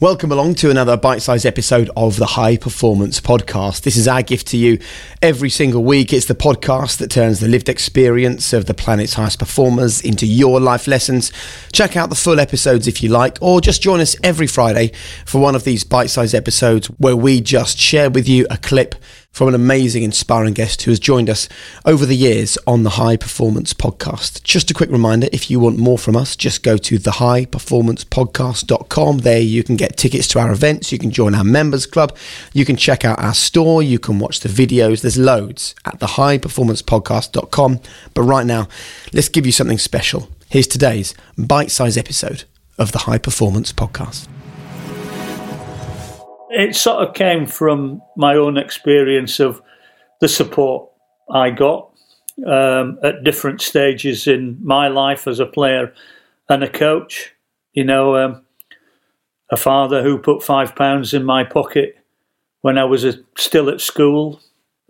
Welcome along to another bite sized episode of the High Performance Podcast. This is our gift to you every single week. It's the podcast that turns the lived experience of the planet's highest performers into your life lessons. Check out the full episodes if you like, or just join us every Friday for one of these bite sized episodes where we just share with you a clip from an amazing, inspiring guest who has joined us over the years on the High Performance Podcast. Just a quick reminder if you want more from us, just go to thehighperformancepodcast.com. There you can get tickets to our events, you can join our members club, you can check out our store, you can watch the videos. There's loads at thehighperformancepodcast.com. But right now, let's give you something special. Here's today's bite sized episode of the High Performance Podcast it sort of came from my own experience of the support I got um, at different stages in my life as a player and a coach. You know, um, a father who put five pounds in my pocket when I was a, still at school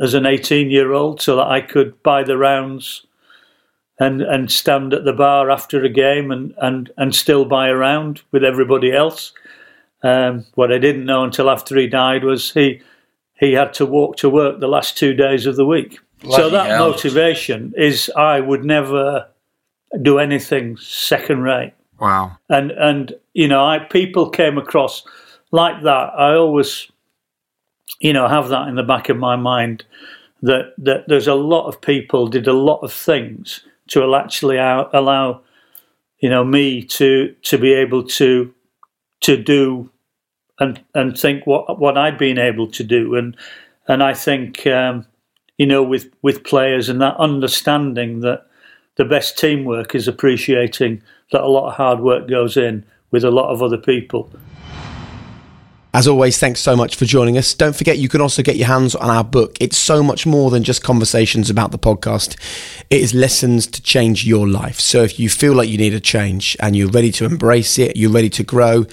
as an 18 year old so that I could buy the rounds and, and stand at the bar after a game and, and, and still buy a round with everybody else. Um, what I didn't know until after he died was he he had to walk to work the last two days of the week. Bloody so that hell. motivation is I would never do anything second rate. Wow. And and you know, I people came across like that. I always you know have that in the back of my mind that that there's a lot of people did a lot of things to actually allow you know me to to be able to to do and and think what what I'd been able to do and and I think um, you know with with players and that understanding that the best teamwork is appreciating that a lot of hard work goes in with a lot of other people. As always, thanks so much for joining us. Don't forget you can also get your hands on our book. It's so much more than just conversations about the podcast. It is lessons to change your life. So if you feel like you need a change and you're ready to embrace it, you're ready to grow,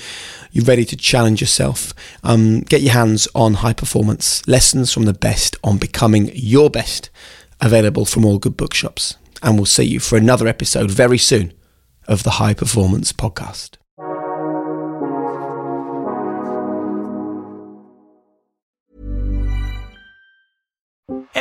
you're ready to challenge yourself, um, get your hands on high performance lessons from the best on becoming your best. Available from all good bookshops. And we'll see you for another episode very soon of the High Performance Podcast.